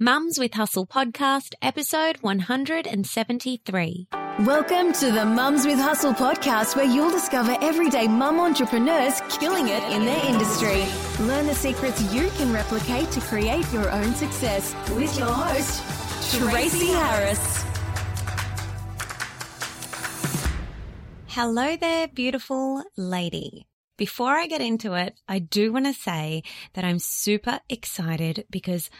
Mums with Hustle podcast, episode 173. Welcome to the Mums with Hustle podcast, where you'll discover everyday mum entrepreneurs killing it in their industry. Learn the secrets you can replicate to create your own success with your host, Tracy Harris. Hello there, beautiful lady. Before I get into it, I do want to say that I'm super excited because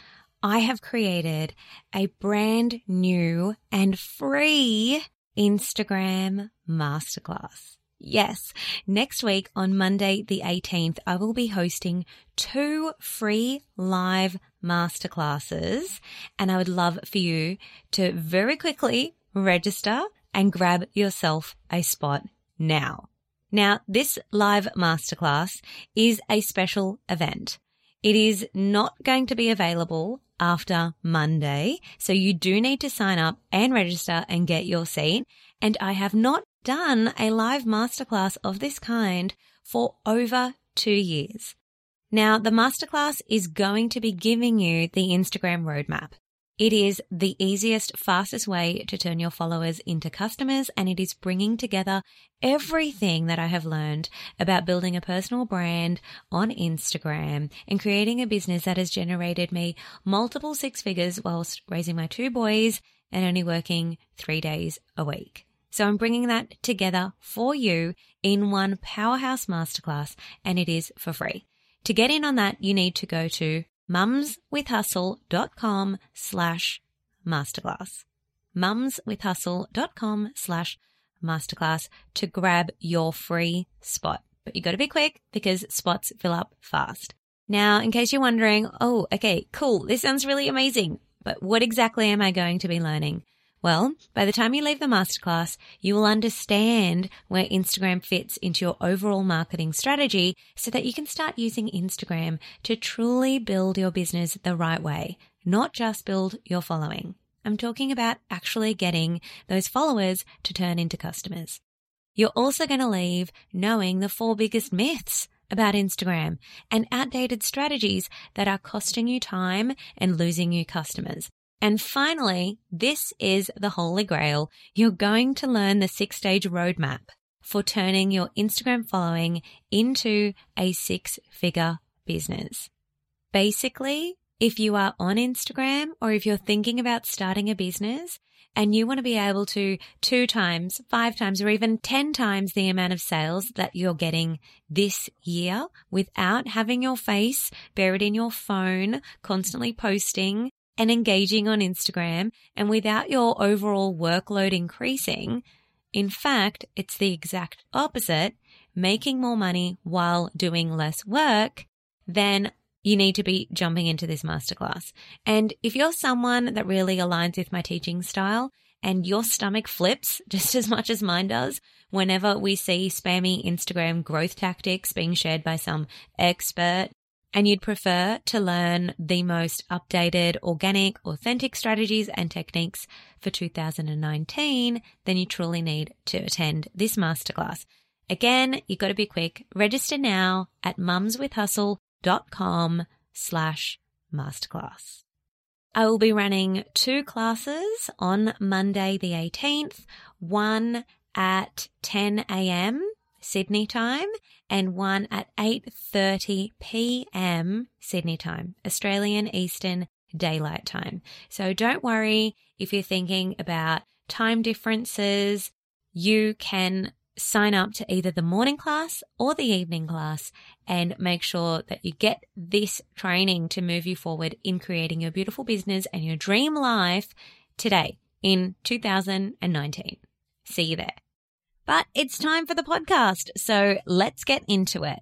I have created a brand new and free Instagram masterclass. Yes, next week on Monday, the 18th, I will be hosting two free live masterclasses and I would love for you to very quickly register and grab yourself a spot now. Now, this live masterclass is a special event. It is not going to be available after Monday. So you do need to sign up and register and get your seat. And I have not done a live masterclass of this kind for over two years. Now, the masterclass is going to be giving you the Instagram roadmap. It is the easiest, fastest way to turn your followers into customers, and it is bringing together everything that I have learned about building a personal brand on Instagram and creating a business that has generated me multiple six figures whilst raising my two boys and only working three days a week. So I'm bringing that together for you in one powerhouse masterclass, and it is for free. To get in on that, you need to go to mumswithhustle.com slash masterclass. mumswithhustle.com slash masterclass to grab your free spot. But you got to be quick because spots fill up fast. Now, in case you're wondering, oh, okay, cool. This sounds really amazing. But what exactly am I going to be learning? Well, by the time you leave the masterclass, you will understand where Instagram fits into your overall marketing strategy so that you can start using Instagram to truly build your business the right way, not just build your following. I'm talking about actually getting those followers to turn into customers. You're also going to leave knowing the four biggest myths about Instagram and outdated strategies that are costing you time and losing you customers. And finally, this is the holy grail. You're going to learn the six stage roadmap for turning your Instagram following into a six figure business. Basically, if you are on Instagram or if you're thinking about starting a business and you want to be able to two times, five times, or even 10 times the amount of sales that you're getting this year without having your face buried in your phone, constantly posting and engaging on Instagram and without your overall workload increasing, in fact, it's the exact opposite, making more money while doing less work, then you need to be jumping into this masterclass. And if you're someone that really aligns with my teaching style and your stomach flips just as much as mine does whenever we see spammy Instagram growth tactics being shared by some expert and you'd prefer to learn the most updated, organic, authentic strategies and techniques for 2019, then you truly need to attend this masterclass. Again, you've got to be quick. Register now at mumswithhustle.com slash masterclass. I will be running two classes on Monday the 18th, one at 10 a.m. Sydney time and one at 8:30 p.m. Sydney time, Australian Eastern Daylight Time. So don't worry if you're thinking about time differences, you can sign up to either the morning class or the evening class and make sure that you get this training to move you forward in creating your beautiful business and your dream life today in 2019. See you there. But it's time for the podcast, so let's get into it.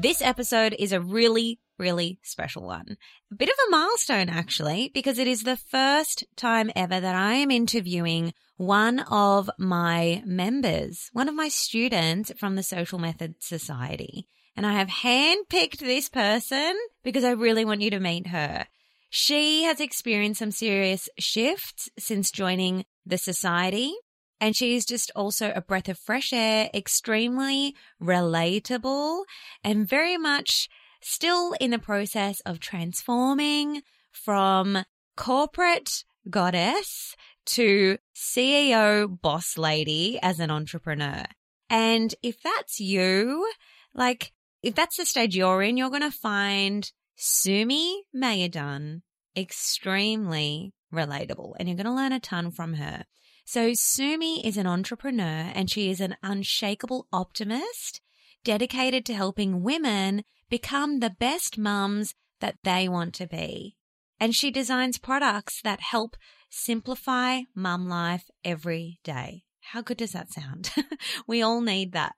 This episode is a really, really special one. A bit of a milestone, actually, because it is the first time ever that I am interviewing one of my members, one of my students from the Social Method Society. And I have handpicked this person because I really want you to meet her. She has experienced some serious shifts since joining the society. And she's just also a breath of fresh air, extremely relatable and very much still in the process of transforming from corporate goddess to CEO boss lady as an entrepreneur. And if that's you, like if that's the stage you're in, you're going to find Sumi Mayadun extremely relatable and you're going to learn a ton from her. So Sumi is an entrepreneur and she is an unshakable optimist dedicated to helping women become the best mums that they want to be. And she designs products that help simplify mum life every day. How good does that sound? we all need that.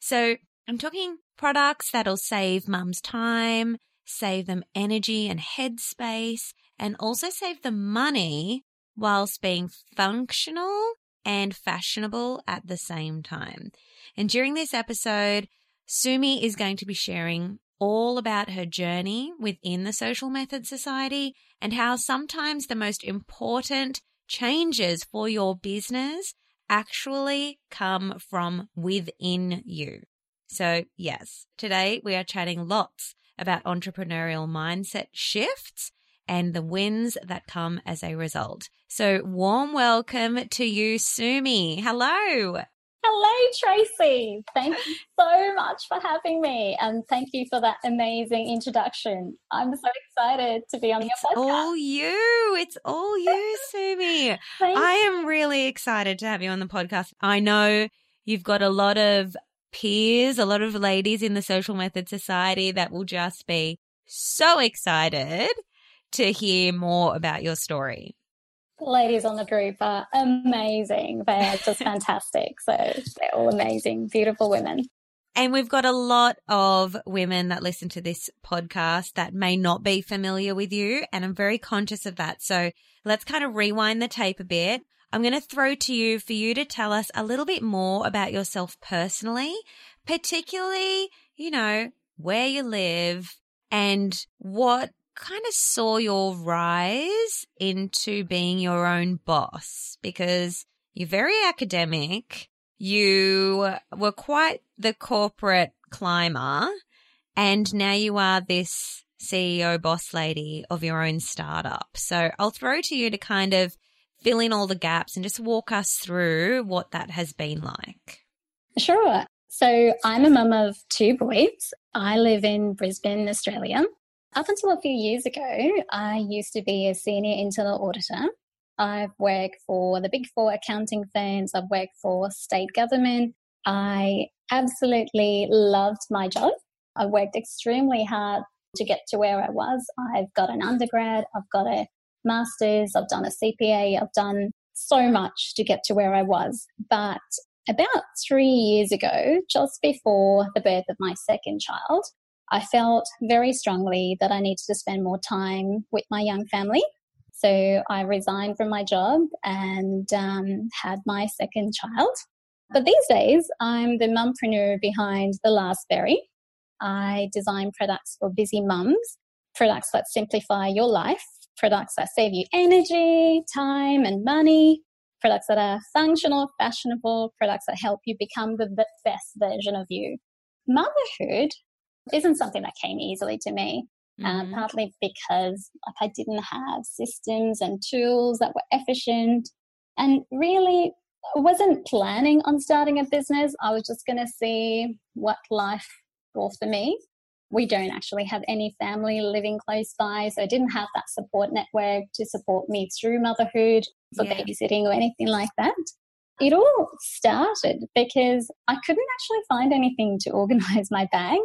So I'm talking products that'll save mums time, save them energy and headspace, and also save them money whilst being functional and fashionable at the same time. And during this episode, Sumi is going to be sharing all about her journey within the Social Method Society and how sometimes the most important changes for your business actually come from within you. So, yes, today we are chatting lots about entrepreneurial mindset shifts and the wins that come as a result. So, warm welcome to you, Sumi. Hello. Hello, Tracy. Thank you so much for having me. And thank you for that amazing introduction. I'm so excited to be on it's your podcast. all you. It's all you, Sumi. I am really excited to have you on the podcast. I know you've got a lot of peers, a lot of ladies in the Social Method Society that will just be so excited to hear more about your story ladies on the group are amazing. They're just fantastic. So they're all amazing, beautiful women. And we've got a lot of women that listen to this podcast that may not be familiar with you. And I'm very conscious of that. So let's kind of rewind the tape a bit. I'm going to throw to you for you to tell us a little bit more about yourself personally, particularly, you know, where you live and what kind of saw your rise into being your own boss because you're very academic. You were quite the corporate climber and now you are this CEO boss lady of your own startup. So I'll throw to you to kind of fill in all the gaps and just walk us through what that has been like. Sure. So I'm a mum of two boys. I live in Brisbane, Australia. Up until a few years ago, I used to be a senior internal auditor. I've worked for the big four accounting firms, I've worked for state government. I absolutely loved my job. I worked extremely hard to get to where I was. I've got an undergrad, I've got a master's, I've done a CPA, I've done so much to get to where I was. But about three years ago, just before the birth of my second child, I felt very strongly that I needed to spend more time with my young family. So I resigned from my job and um, had my second child. But these days, I'm the mumpreneur behind The Last Berry. I design products for busy mums, products that simplify your life, products that save you energy, time, and money, products that are functional, fashionable, products that help you become the best version of you. Motherhood isn't something that came easily to me. Uh, mm-hmm. Uh, partly because like I didn't have systems and tools that were efficient, and really wasn't planning on starting a business. I was just going to see what life brought for me. We don't actually have any family living close by, so I didn't have that support network to support me through motherhood for yeah. babysitting or anything like that. It all started because I couldn't actually find anything to organize my bag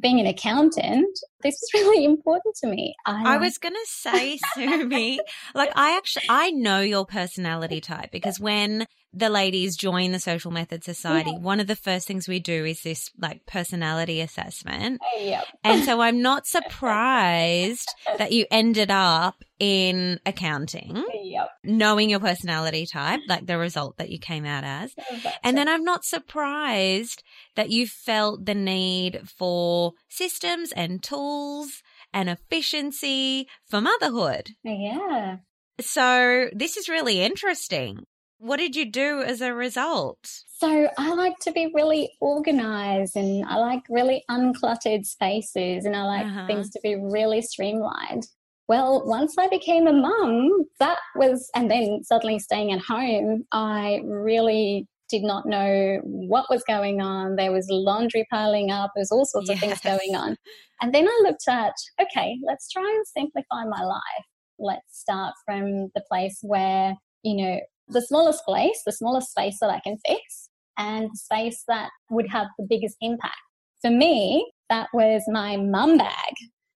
being an accountant, this is really important to me. I, I was going to say, Sumi, like I actually, I know your personality type because when the ladies join the Social Method Society, yeah. one of the first things we do is this like personality assessment. Yep. And so I'm not surprised that you ended up in accounting, yep. knowing your personality type, like the result that you came out as. Oh, and then I'm not surprised that you felt the need for systems and tools and efficiency for motherhood. Yeah. So this is really interesting. What did you do as a result? So I like to be really organized and I like really uncluttered spaces and I like Uh-huh. things to be really streamlined. Well, once I became a mum, that was, and then suddenly staying at home, I really did not know what was going on. There was laundry piling up, there was all sorts of things going on. And then I looked at, okay, let's try and simplify my life. Let's start from the place where, you know, the smallest place, the smallest space that I can fix, and the space that would have the biggest impact. For me, that was my mum bag.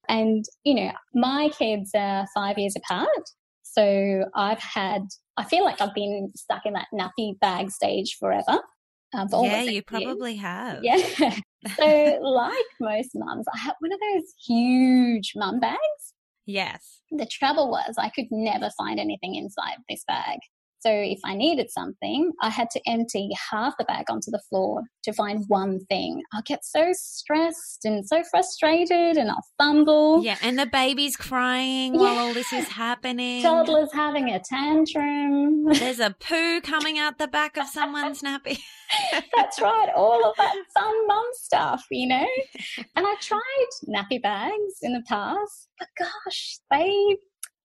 And, you know, my kids are five years apart. So I've had, I feel like I've been stuck in that nappy bag stage forever. Uh, for yeah, you eight years. probably have. Yeah. so, like most mums, I had one of those huge mum bags. Yes. The trouble was, I could never find anything inside this bag. So, if I needed something, I had to empty half the bag onto the floor to find one thing. I'll get so stressed and so frustrated, and I'll fumble. Yeah, and the baby's crying while all this is happening. Toddler's having a tantrum. There's a poo coming out the back of someone's nappy. That's right, all of that fun mum stuff, you know? And I tried nappy bags in the past, but gosh, they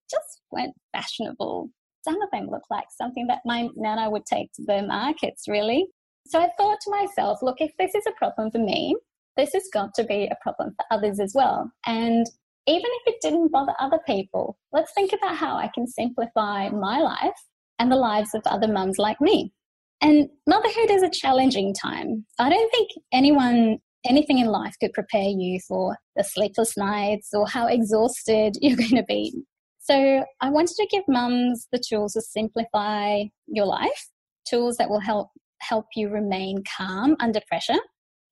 just weren't fashionable. Some of them look like something that my nana would take to the markets, really. So I thought to myself, look, if this is a problem for me, this has got to be a problem for others as well. And even if it didn't bother other people, let's think about how I can simplify my life and the lives of other mums like me. And motherhood is a challenging time. I don't think anyone, anything in life could prepare you for the sleepless nights or how exhausted you're going to be. So I wanted to give mums the tools to simplify your life, tools that will help help you remain calm under pressure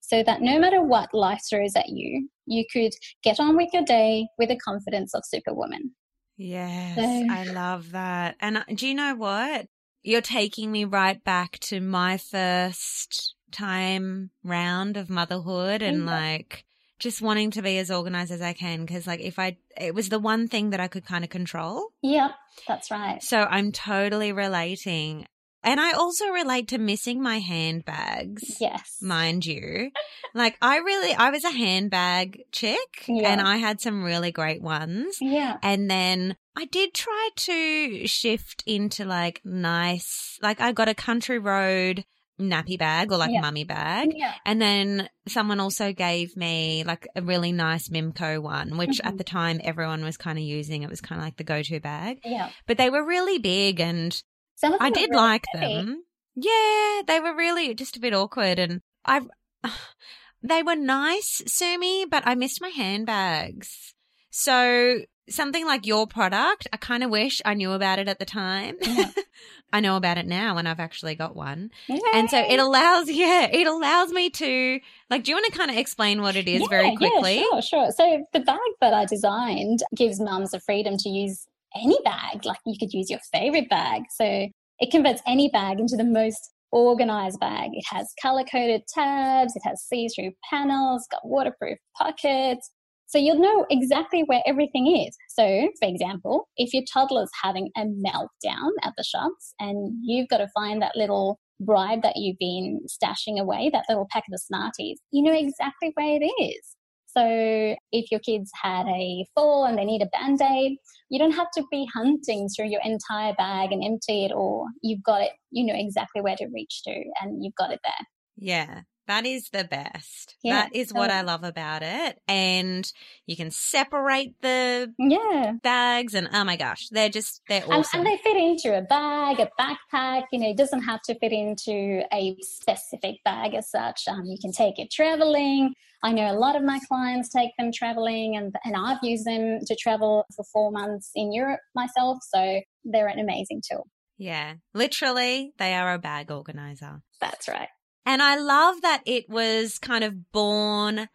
so that no matter what life throws at you, you could get on with your day with the confidence of superwoman. Yes, So- I love that. And uh, do you know what? You're taking me right back to my first time round of motherhood and Mhm. like just wanting to be as organized as I can. Cause like if I, it was the one thing that I could kind of control. Yep, that's right. So I'm totally relating. And I also relate to missing my handbags. Yes. Mind you, like I really, I was a handbag chick Yeah. and I had some really great ones. Yeah. And then I did try to shift into like nice, like I got a country road nappy bag or like Yeah. mummy bag. Yeah. And then someone also gave me like a really nice Mimco one, which at Mhm. the time everyone was kind of using. It was kind of like the go to bag, Yeah. but they were really big and Some I did really like heavy. them. Yeah, they were really just a bit awkward and I, they were nice, Sumi, but I missed my handbags. So something like your product, I kind of wish I knew about it at the time. Yeah. I know about it now and I've actually got one. Yeah. And so it allows, yeah, it allows me to, like, do you want to kind of explain what it is Yeah, very yeah, quickly? sure, sure. So the bag that I designed gives mums the freedom to use any bag. Like you could use your favorite bag. So it converts any bag into the most organized bag. It has color coded tabs, it has see through panels, got waterproof pockets. So you'll know exactly where everything is. So, for example, if your toddler's having a meltdown at the shops and you've got to find that little bribe that you've been stashing away, that little packet of Smarties, you know exactly where it is. So if your kids had a fall and they need a band aid, you don't have to be hunting through your entire bag and empty it all. You've got it, you know exactly where to reach to, and you've got it there. Yeah. That is the best. Yeah, that is what I love about it. And you can separate the Yeah. bags and oh my gosh, they're just, they're And, awesome. and they fit into a bag, a backpack. You know, it doesn't have to fit into a specific bag as such. Um, you can take it traveling. I know a lot of my clients take them traveling, and and I've used them to travel for four months in Europe myself. So they're an amazing tool. yeah. Literally, they are a bag organizer. That's right. And I love that it was kind of born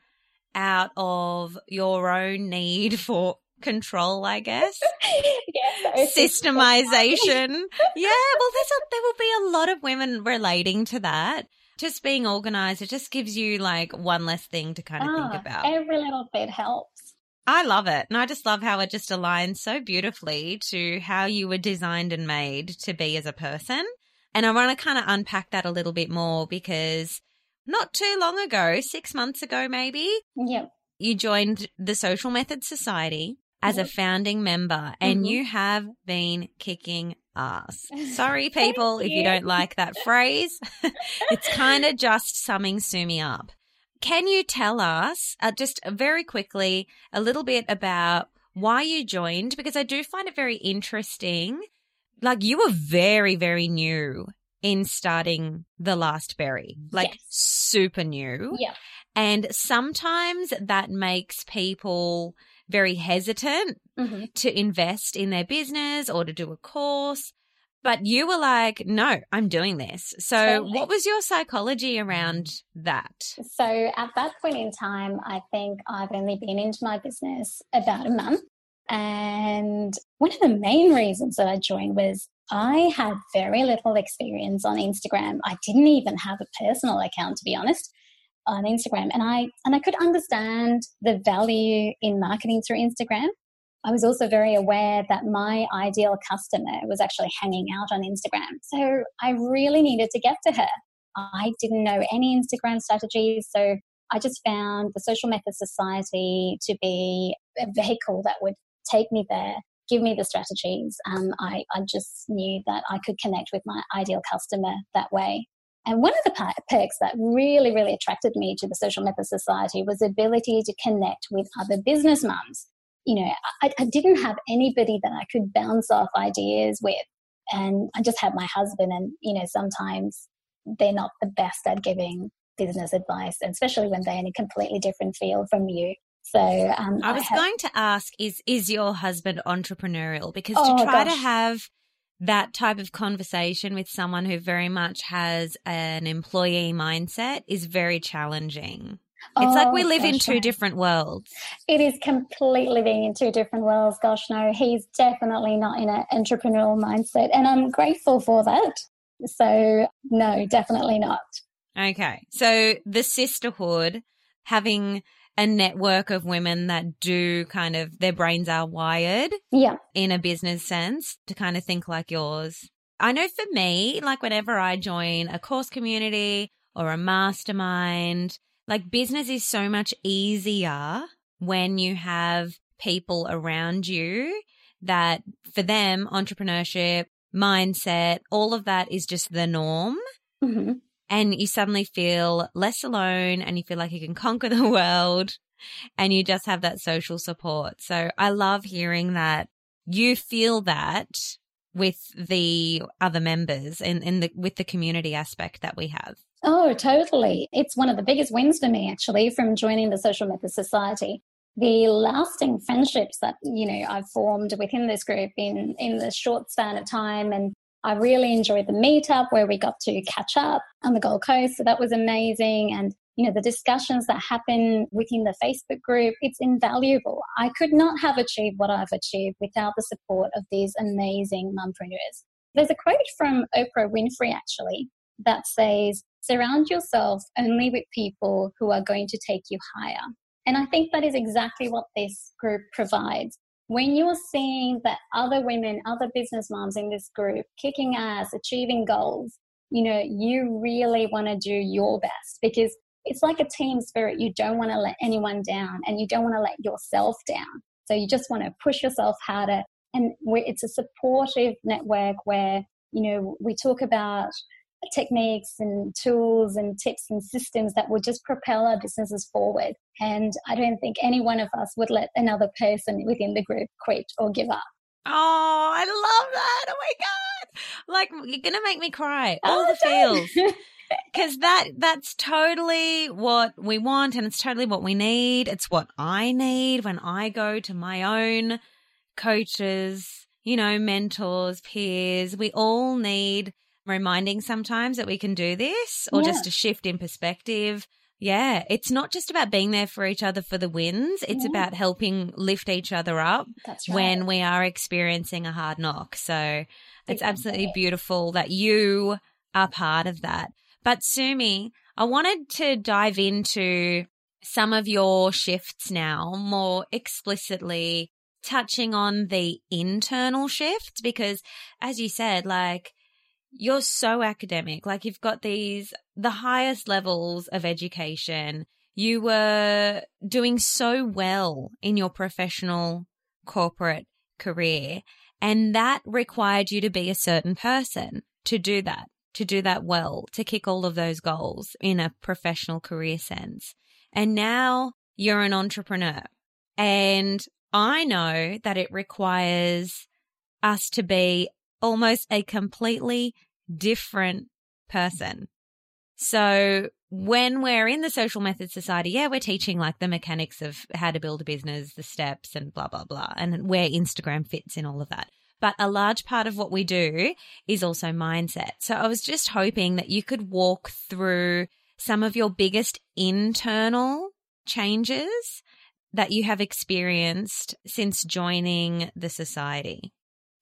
out of your own need for control, I guess. yeah, so Systemization. yeah, well, there's a, there will be a lot of women relating to that. Just being organized, it just gives you like one less thing to kind of Ah, think about. Every little bit helps. I love it. And I just love how it just aligns so beautifully to how you were designed and made to be as a person. And I want to kind of unpack that a little bit more because not too long ago, six months ago, maybe, Yep. you joined the Social Method Society as a founding member and Mhm. you have been kicking ass. Sorry, people, if you you. don't like that phrase. it's kind of just summing Sumi up. Can you tell us uh, just very quickly a little bit about why you joined? Because I do find it very interesting. Like you were very, very new in starting the last berry, like Yes. super new. Yep. And sometimes that makes people very hesitant hmm to invest in their business or to do a course. But you were like, no, I'm doing this. So, Totally. what was your psychology around that? So at that point in time, I think I've only been into my business about a month. And one of the main reasons that I joined was I had very little experience on Instagram. I didn't even have a personal account, to be honest, on Instagram. And I and I could understand the value in marketing through Instagram. I was also very aware that my ideal customer was actually hanging out on Instagram. So I really needed to get to her. I didn't know any Instagram strategies. So I just found the Social Method Society to be a vehicle that would take me there, give me the strategies. Um, I, I just knew that I could connect with my ideal customer that way. And one of the perks that really, really attracted me to the Social Method Society was the ability to connect with other business mums. You know, I, I didn't have anybody that I could bounce off ideas with. And I just had my husband, and, you know, sometimes they're not the best at giving business advice, especially when they're in a completely different field from you. So um, I was had- going to ask is is your husband entrepreneurial because Oh, to try to have that type of conversation with someone who very much has an employee mindset is very challenging. It's like we Oh, live in two no. different worlds. It is completely living in two different worlds. Gosh, no, he's definitely not in an entrepreneurial mindset, and I'm grateful for that. So, no, definitely not. Okay. So the sisterhood, having a network of women that do kind of their brains are wired Yeah, in a business sense to kind of think like yours. I know for me, like whenever I join a course community or a mastermind, like business is so much easier when you have people around you that for them, entrepreneurship, mindset, all of that is just the norm. Hmm and you suddenly feel less alone and you feel like you can conquer the world and you just have that social support. So I love hearing that you feel that with the other members and in the with the community aspect that we have. Oh, totally. It's one of the biggest wins for me, actually, from joining the Social Method Society. The lasting friendships that, you know, I've formed within this group in, in the short span of time. And I really enjoyed the meetup where we got to catch up on the Gold Coast. So that was amazing. And, you know, the discussions that happen within the Facebook group, it's invaluable. I could not have achieved what I've achieved without the support of these amazing mompreneurs. There's a quote from Oprah Winfrey, actually, that says, surround yourself only with people who are going to take you higher. And I think that is exactly what this group provides. When you're seeing that other women, other business moms in this group kicking ass, achieving goals, you know, you really want to do your best because it's like a team spirit. You don't want to let anyone down and you don't want to let yourself down. So you just want to push yourself harder. And it's a supportive network where, you know, we talk about techniques and tools and tips and systems that would just propel our businesses forward. And I don't think any one of us would let another person within the group quit or give up. Oh, I love that. Oh my god. Like you're going to make me cry. Oh, all Oh, the feels. Cuz that that's totally what we want and it's totally what we need. It's what I need when I go to my own coaches, you know, mentors, peers. We all need reminding sometimes that we can do this or Yeah. just a shift in perspective. Yeah, it's not just about being there for each other for the wins. It's Yeah. about helping lift each other up right. when we are experiencing a hard knock. So it's absolutely beautiful that you are part of that. But Sumi, I wanted to dive into some of your shifts now more explicitly touching on the internal shifts because as you said, like you're so academic. Like you've got these, the highest levels of education. You were doing so well in your professional corporate career. And that required you to be a certain person to do that, to do that well, to kick all of those goals in a professional career sense. And now you're an entrepreneur. And I know that it requires us to be almost a completely different person. So when we're in the social method society, yeah, we're teaching like the mechanics of how to build a business, the steps and blah, blah, blah, and where Instagram fits in all of that. But a large part of what we do is also mindset. So I was just hoping that you could walk through some of your biggest internal changes that you have experienced since joining the society?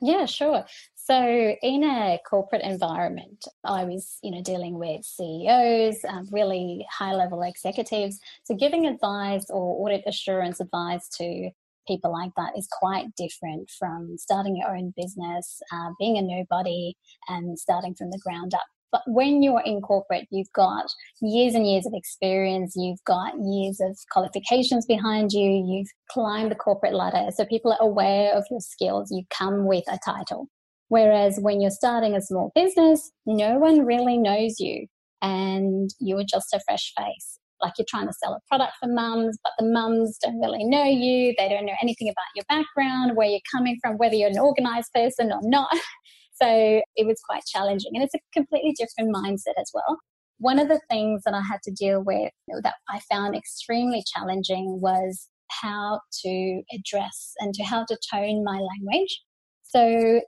Yeah, sure. So, in a corporate environment, I was, you know, dealing with CEOs, um, really high-level executives. So, giving advice or audit assurance advice to people like that is quite different from starting your own business, uh, being a nobody, and starting from the ground up. But when you're in corporate, you've got years and years of experience, you've got years of qualifications behind you, you've climbed the corporate ladder. So people are aware of your skills, you come with a title. Whereas when you're starting a small business, no one really knows you and you're just a fresh face. Like you're trying to sell a product for mums, but the mums don't really know you. They don't know anything about your background, where you're coming from, whether you're an organized person or not. So it was quite challenging. And it's a completely different mindset as well. One of the things that I had to deal with that I found extremely challenging was how to address and to how to tone my language. So,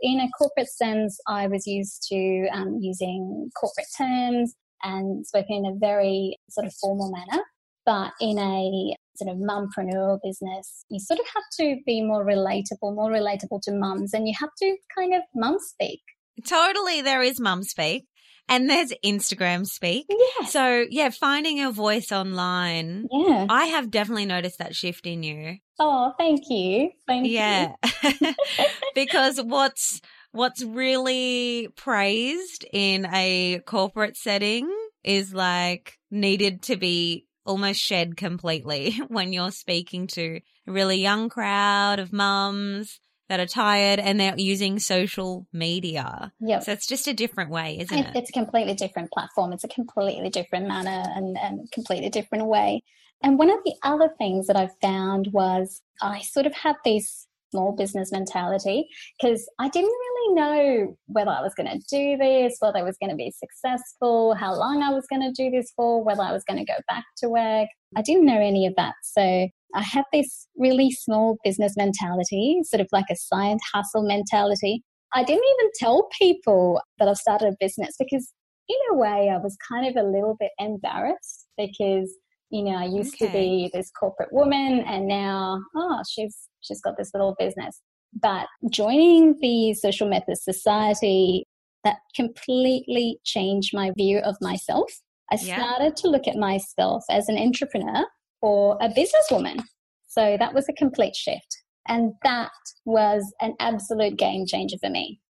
in a corporate sense, I was used to um, using corporate terms and spoken in a very sort of formal manner. But in a sort of mumpreneur business, you sort of have to be more relatable, more relatable to mums, and you have to kind of mum speak. Totally, there is mum speak. And there's Instagram speak. Yeah. So yeah, finding your voice online. Yeah. I have definitely noticed that shift in you. Oh, thank you. Thank yeah. you. Yeah. because what's what's really praised in a corporate setting is like needed to be almost shed completely when you're speaking to a really young crowd of mums that are tired and they're using social media. Yeah. So it's just a different way, isn't it? It's a completely different platform. It's a completely different manner and, and completely different way. And one of the other things that I found was I sort of had these small business mentality because I didn't really know whether I was going to do this, whether I was going to be successful, how long I was going to do this for, whether I was going to go back to work. I didn't know any of that. So I had this really small business mentality, sort of like a side hustle mentality. I didn't even tell people that I've started a business because, in a way, I was kind of a little bit embarrassed because you know, I used okay. to be this corporate woman and now, oh, she's she's got this little business. But joining the social methods society, that completely changed my view of myself. I yeah. started to look at myself as an entrepreneur or a businesswoman. So that was a complete shift. And that was an absolute game changer for me.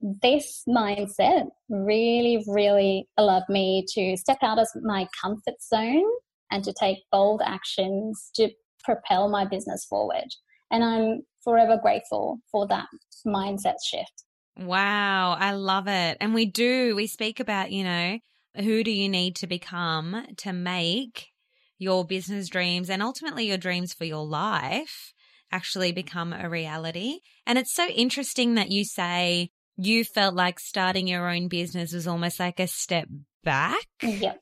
This mindset really, really allowed me to step out of my comfort zone and to take bold actions to propel my business forward. And I'm forever grateful for that mindset shift. Wow, I love it. And we do, we speak about, you know, who do you need to become to make your business dreams and ultimately your dreams for your life actually become a reality. And it's so interesting that you say you felt like starting your own business was almost like a step back. Yep.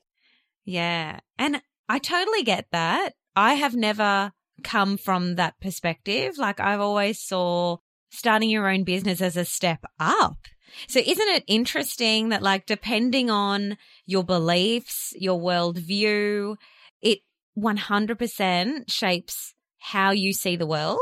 Yeah. And I totally get that. I have never come from that perspective. Like I've always saw starting your own business as a step up. So isn't it interesting that like depending on your beliefs, your worldview, it 100% shapes how you see the world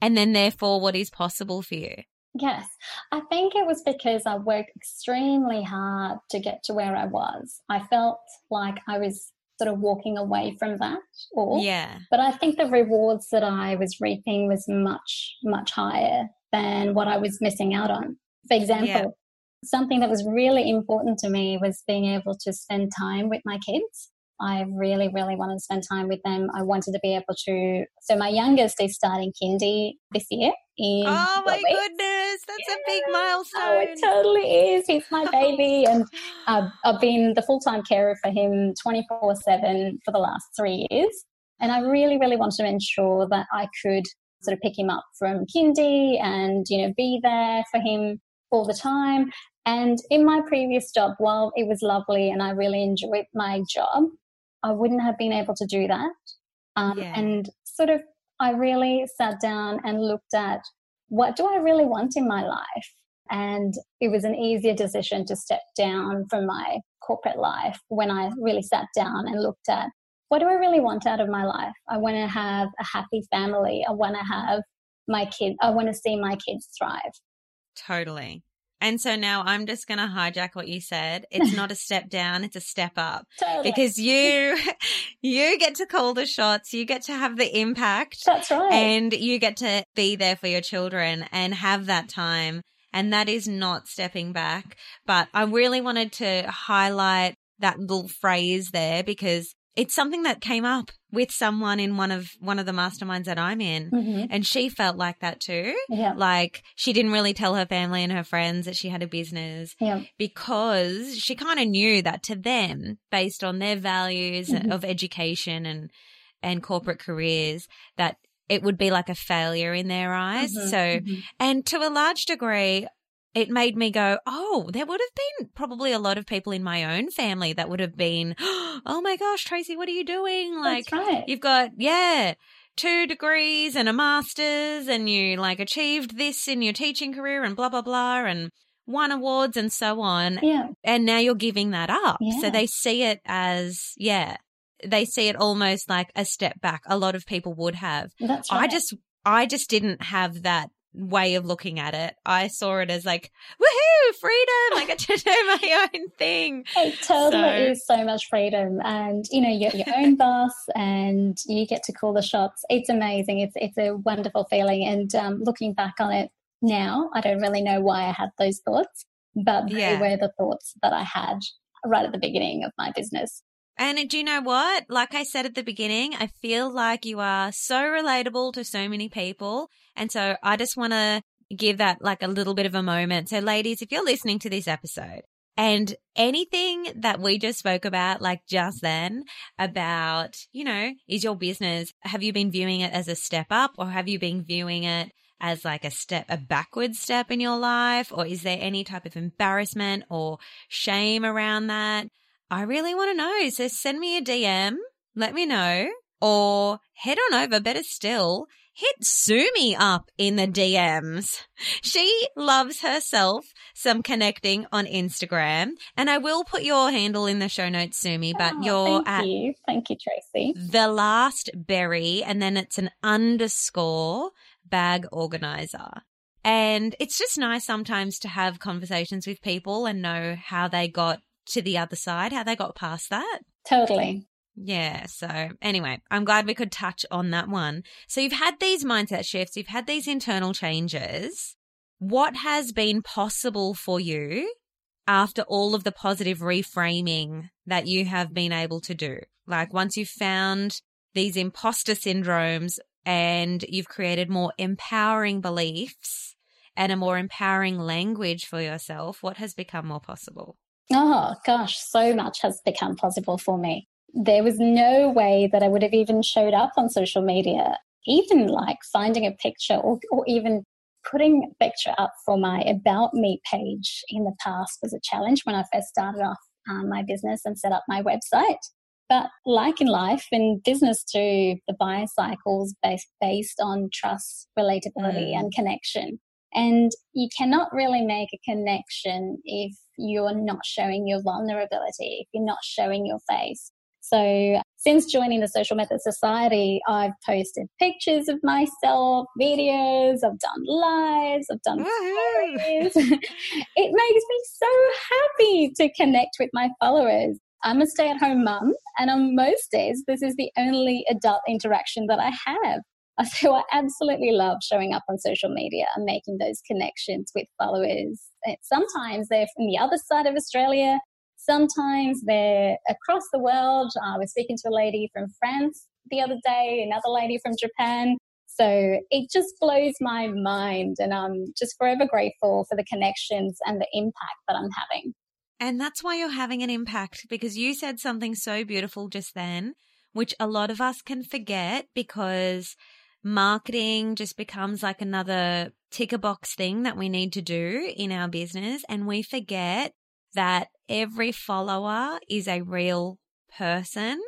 and then therefore what is possible for you? Yes, I think it was because I worked extremely hard to get to where I was. I felt like I was sort of walking away from that or yeah but i think the rewards that i was reaping was much much higher than what i was missing out on for example yeah. something that was really important to me was being able to spend time with my kids. I really, really wanted to spend time with them. I wanted to be able to. So my youngest is starting kindy this year. In oh my goodness, that's yeah. a big milestone. Oh, it totally is. He's my baby, and I've, I've been the full time carer for him twenty four seven for the last three years. And I really, really wanted to ensure that I could sort of pick him up from kindy and you know be there for him all the time. And in my previous job, while it was lovely and I really enjoyed my job, I wouldn't have been able to do that. Um, yeah. And sort of, I really sat down and looked at what do I really want in my life? And it was an easier decision to step down from my corporate life when I really sat down and looked at what do I really want out of my life? I want to have a happy family. I want to have my kids, I want to see my kids thrive. Totally. And so now I'm just going to hijack what you said. It's not a step down, it's a step up. Totally. Because you you get to call the shots, you get to have the impact. That's right. And you get to be there for your children and have that time. And that is not stepping back. But I really wanted to highlight that little phrase there because it's something that came up with someone in one of one of the masterminds that I'm in mm-hmm. and she felt like that too. Yeah. Like she didn't really tell her family and her friends that she had a business yeah. because she kind of knew that to them based on their values mm-hmm. of education and and corporate careers that it would be like a failure in their eyes. Mm-hmm. So mm-hmm. and to a large degree it made me go, oh, there would have been probably a lot of people in my own family that would have been, oh my gosh, Tracy, what are you doing? Like, right. you've got, yeah, two degrees and a master's and you like achieved this in your teaching career and blah, blah, blah, and won awards and so on. Yeah. And now you're giving that up. Yeah. So they see it as, yeah, they see it almost like a step back. A lot of people would have. That's right. I just, I just didn't have that way of looking at it. I saw it as like, woohoo, freedom! I get to do my own thing. It totally so. so much freedom, and you know, you're your own boss, and you get to call the shots. It's amazing. It's it's a wonderful feeling, and um, looking back on it now, I don't really know why I had those thoughts, but they were the thoughts that I had right at the beginning of my business. And do you know what? Like I said at the beginning, I feel like you are so relatable to so many people. And so I just want to give that like a little bit of a moment. So ladies, if you're listening to this episode and anything that we just spoke about, like just then about, you know, is your business, have you been viewing it as a step up or have you been viewing it as like a step, a backward step in your life? Or is there any type of embarrassment or shame around that? I really want to know. So send me a DM, let me know, or head on over, better still, hit Sumi up in the DMs. She loves herself some connecting on Instagram. And I will put your handle in the show notes, Sumi, but oh, you're at thank at you. Thank you, Tracy. The last berry, and then it's an underscore bag organizer. And it's just nice sometimes to have conversations with people and know how they got to the other side, how they got past that. Totally. Yeah. So anyway, I'm glad we could touch on that one. So you've had these mindset shifts, you've had these internal changes. What has been possible for you after all of the positive reframing that you have been able to do? Like once you've found these imposter syndromes and you've created more empowering beliefs and a more empowering language for yourself, what has become more possible? Oh, gosh, so much has become possible for me. There was no way that I would have even showed up on social media, even like finding a picture or, or even putting a picture up for my About Me page in the past was a challenge when I first started off um, my business and set up my website. But like in life, in business too, the buyer cycles based based on trust, relatability, mm. and connection. And you cannot really make a connection if you're not showing your vulnerability, if you're not showing your face. So, since joining the Social Method Society, I've posted pictures of myself, videos, I've done lives, I've done stories. it makes me so happy to connect with my followers. I'm a stay at home mum, and on most days, this is the only adult interaction that I have. So I absolutely love showing up on social media and making those connections with followers. Sometimes they're from the other side of Australia. Sometimes they're across the world. Uh, I was speaking to a lady from France the other day, another lady from Japan. So it just blows my mind. And I'm just forever grateful for the connections and the impact that I'm having. And that's why you're having an impact because you said something so beautiful just then, which a lot of us can forget because marketing just becomes like another ticker box thing that we need to do in our business. And we forget that every follower is a real person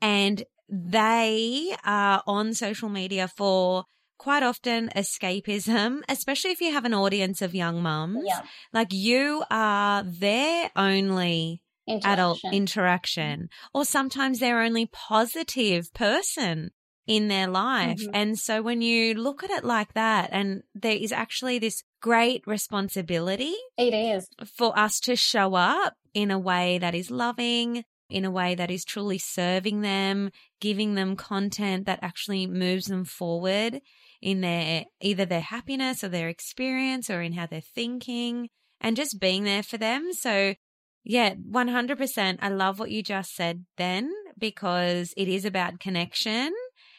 and they are on social media for quite often escapism, especially if you have an audience of young mums. Yeah. Like you are their only adult interaction, or sometimes their only positive person in their life. Mm-hmm. And so when you look at it like that, and there is actually this great responsibility. It is. For us to show up in a way that is loving, in a way that is truly serving them, giving them content that actually moves them forward in their either their happiness or their experience or in how they're thinking and just being there for them. So yeah, 100%. I love what you just said then because it is about connection.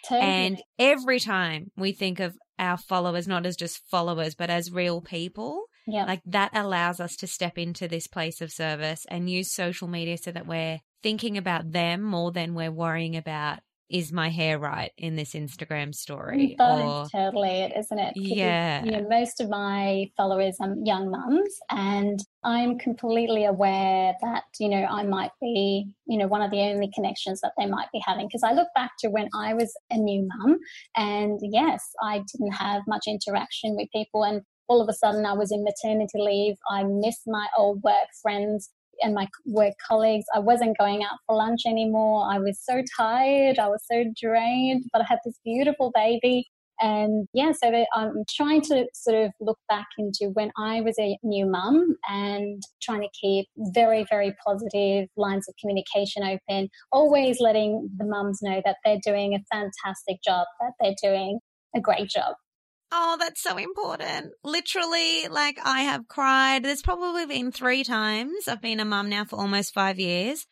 Totally. And every time we think of our followers, not as just followers, but as real people, yeah. like that allows us to step into this place of service and use social media so that we're thinking about them more than we're worrying about is my hair right in this Instagram story? or, totally it, isn't it? Yeah. You know, most of my followers are young mums, and I'm completely aware that, you know, I might be, you know, one of the only connections that they might be having. Because I look back to when I was a new mum, and yes, I didn't have much interaction with people. And all of a sudden, I was in maternity leave. I missed my old work friends and my work colleagues. I wasn't going out for lunch anymore. I was so tired. I was so drained, but I had this beautiful baby. And yeah, so I'm trying to sort of look back into when I was a new mum and trying to keep very, very positive lines of communication open, always letting the mums know that they're doing a fantastic job, that they're doing a great job. Oh, that's so important. Literally, like I have cried. There's probably been three times. I've been a mum now for almost five years.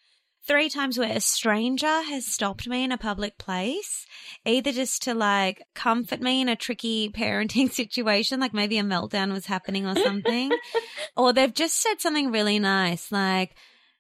Three times where a stranger has stopped me in a public place, either just to like comfort me in a tricky parenting situation, like maybe a meltdown was happening or something, or they've just said something really nice, like,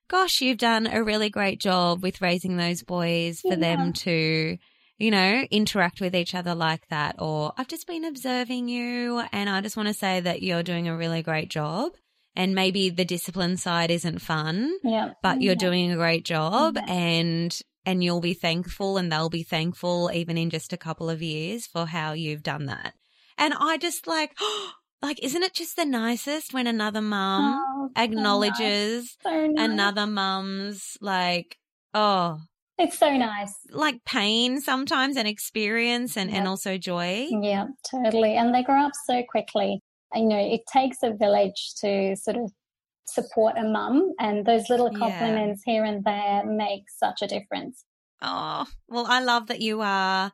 gosh, you've done a really great job with raising those boys for yeah. them to you know, interact with each other like that. Or I've just been observing you and I just want to say that you're doing a really great job. And maybe the discipline side isn't fun, yeah. but you're yeah. doing a great job mm-hmm. and and you'll be thankful and they'll be thankful even in just a couple of years for how you've done that. And I just like like isn't it just the nicest when another mum oh, acknowledges so nice. So nice. another mum's like oh it's so nice. Like pain sometimes and experience and, yep. and also joy. Yeah, totally. And they grow up so quickly. You know, it takes a village to sort of support a mum and those little compliments yeah. here and there make such a difference. Oh, well, I love that you are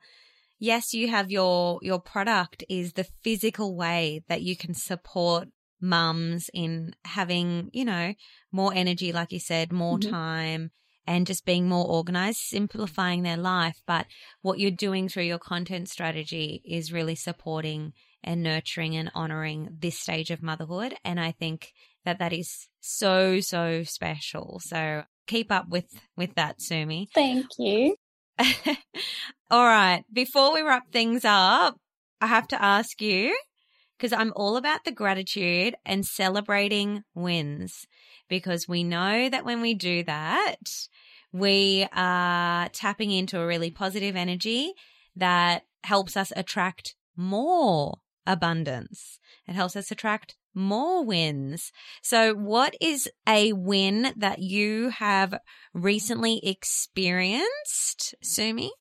yes, you have your your product is the physical way that you can support mums in having, you know, more energy like you said, more mm-hmm. time and just being more organized, simplifying their life. But what you're doing through your content strategy is really supporting and nurturing and honoring this stage of motherhood. And I think that that is so, so special. So keep up with, with that, Sumi. Thank you. all right. Before we wrap things up, I have to ask you because I'm all about the gratitude and celebrating wins because we know that when we do that, we are tapping into a really positive energy that helps us attract more abundance. It helps us attract more wins. So what is a win that you have recently experienced, Sumi?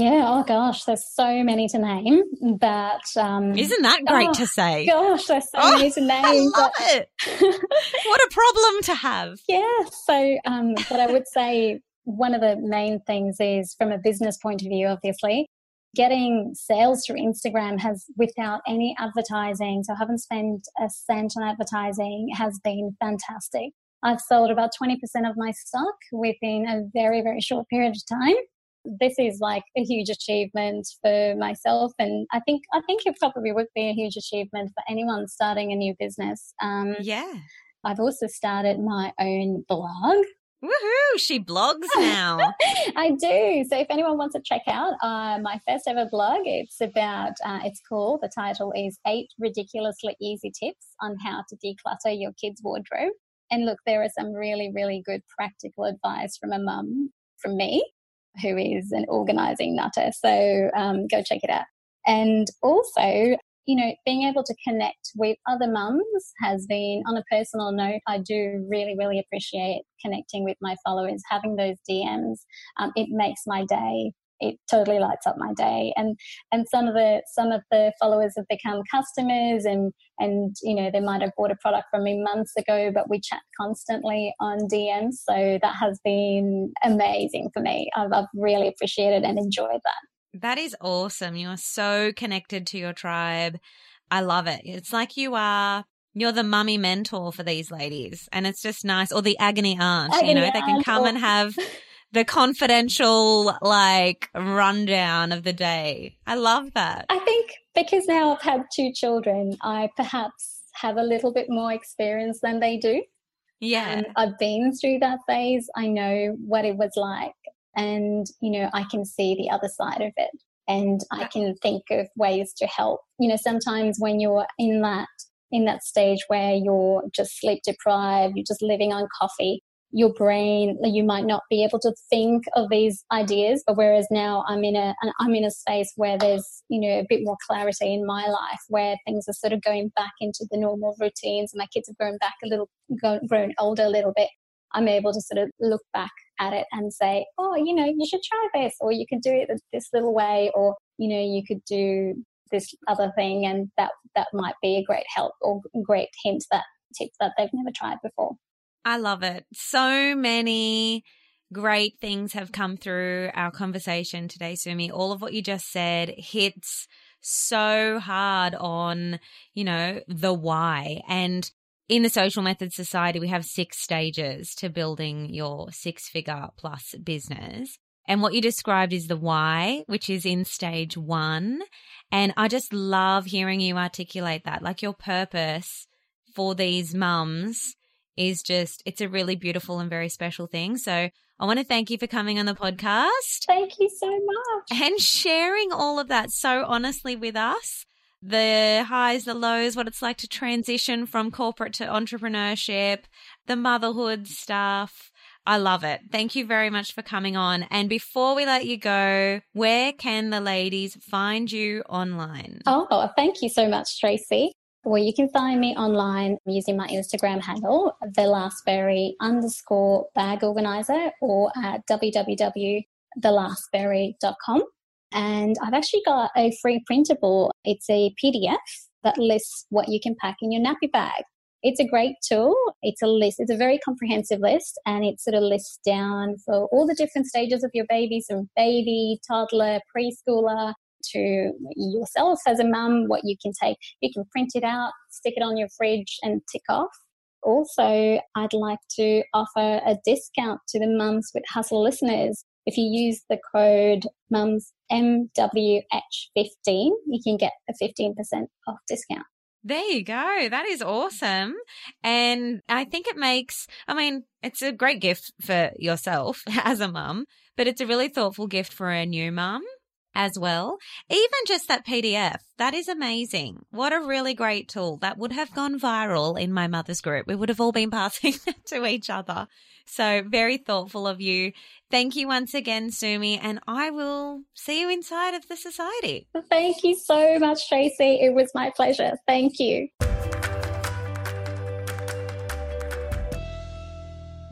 Yeah, oh gosh, there's so many to name, but um, isn't that great oh, to say? Gosh, there's so oh, many to name. I love but... it. what a problem to have. Yeah. So, um, but I would say one of the main things is from a business point of view, obviously, getting sales through Instagram has without any advertising. So I haven't spent a cent on advertising has been fantastic. I've sold about 20% of my stock within a very, very short period of time. This is like a huge achievement for myself, and I think I think it probably would be a huge achievement for anyone starting a new business. Um, yeah, I've also started my own blog, Woohoo! She blogs now. I do. So if anyone wants to check out uh, my first ever blog, it's about, uh, it's called, the title is Eight Ridiculously Easy Tips on How to Declutter Your Kids' Wardrobe. And look, there are some really, really good practical advice from a mum, from me, who is an organizing nutter. So um, go check it out. And also, you know, being able to connect with other mums has been, on a personal note, I do really, really appreciate connecting with my followers, having those DMs. Um, it makes my day. It totally lights up my day, and and some of the some of the followers have become customers, and and you know they might have bought a product from me months ago, but we chat constantly on DMs, so that has been amazing for me. I've, I've really appreciated and enjoyed that. That is awesome. You are so connected to your tribe. I love it. It's like you are you're the mummy mentor for these ladies and it's just nice or the agony aunt agony you know they can come or- and have the confidential like rundown of the day. I love that. I think because now i've had two children i perhaps have a little bit more experience than they do. Yeah. I've been through that phase. I know what it was like. And you know i can see the other side of it. And i can think of ways to help. You know sometimes when you're in that in that stage where you're just sleep deprived you're just living on coffee your brain you might not be able to think of these ideas but whereas now i'm in a i'm in a space where there's you know a bit more clarity in my life where things are sort of going back into the normal routines and my kids have grown back a little grown older a little bit i'm able to sort of look back at it and say, oh, you know, you should try this, or you could do it this little way, or, you know, you could do this other thing. And that, that might be a great help or great hint that tip that they've never tried before. I love it. So many great things have come through our conversation today, Sumi. All of what you just said hits so hard on, you know, the why. And in the social method society, we have six stages to building your six figure plus business. And what you described is the why, which is in stage one. And I just love hearing you articulate that. Like your purpose for these mums is just, it's a really beautiful and very special thing. So I want to thank you for coming on the podcast. Thank you so much. And sharing all of that so honestly with us the highs, the lows, what it's like to transition from corporate to entrepreneurship, the motherhood stuff. I love it. Thank you very much for coming on. And before we let you go, where can the ladies find you online? Oh, thank you so much, Tracy. Well, you can find me online using my Instagram handle, the lastberry underscore bag organizer, or at www.thelastberry.com. And I've actually got a free printable. It's a PDF that lists what you can pack in your nappy bag. It's a great tool. It's a list. It's a very comprehensive list and it sort of lists down for all the different stages of your baby, from baby, toddler, preschooler, to yourself as a mum, what you can take. You can print it out, stick it on your fridge and tick off. Also, I'd like to offer a discount to the Mums with Hustle listeners. If you use the code mums MWH15, you can get a 15% off discount. There you go. That is awesome. And I think it makes, I mean, it's a great gift for yourself as a mum, but it's a really thoughtful gift for a new mum as well. Even just that PDF, that is amazing. What a really great tool. That would have gone viral in my mother's group. We would have all been passing it to each other. So very thoughtful of you. Thank you once again, Sumi, and I will see you inside of the society. Thank you so much, Tracy. It was my pleasure. Thank you.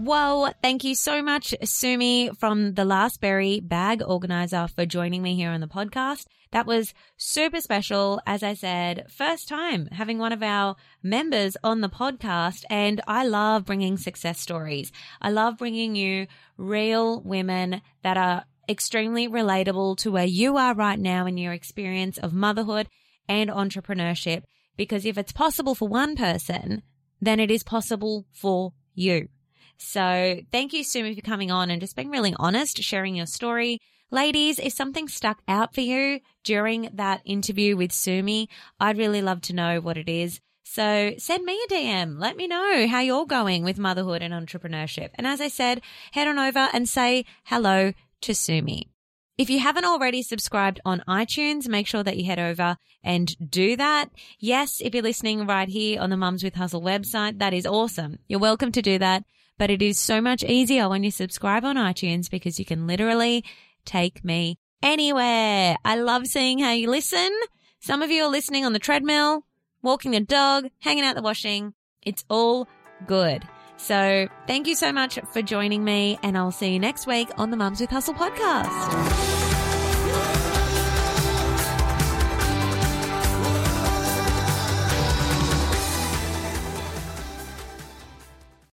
Well, thank you so much, Sumi from the Last Berry Bag Organizer for joining me here on the podcast. That was super special. As I said, first time having one of our members on the podcast. And I love bringing success stories. I love bringing you real women that are extremely relatable to where you are right now in your experience of motherhood and entrepreneurship. Because if it's possible for one person, then it is possible for you. So thank you, Sumi, for coming on and just being really honest, sharing your story. Ladies, if something stuck out for you during that interview with Sumi, I'd really love to know what it is. So send me a DM. Let me know how you're going with motherhood and entrepreneurship. And as I said, head on over and say hello to Sumi. If you haven't already subscribed on iTunes, make sure that you head over and do that. Yes, if you're listening right here on the Mums with Hustle website, that is awesome. You're welcome to do that. But it is so much easier when you subscribe on iTunes because you can literally take me anywhere. I love seeing how you listen. Some of you are listening on the treadmill, walking the dog, hanging out the washing. It's all good. So thank you so much for joining me and I'll see you next week on the Mums with Hustle podcast.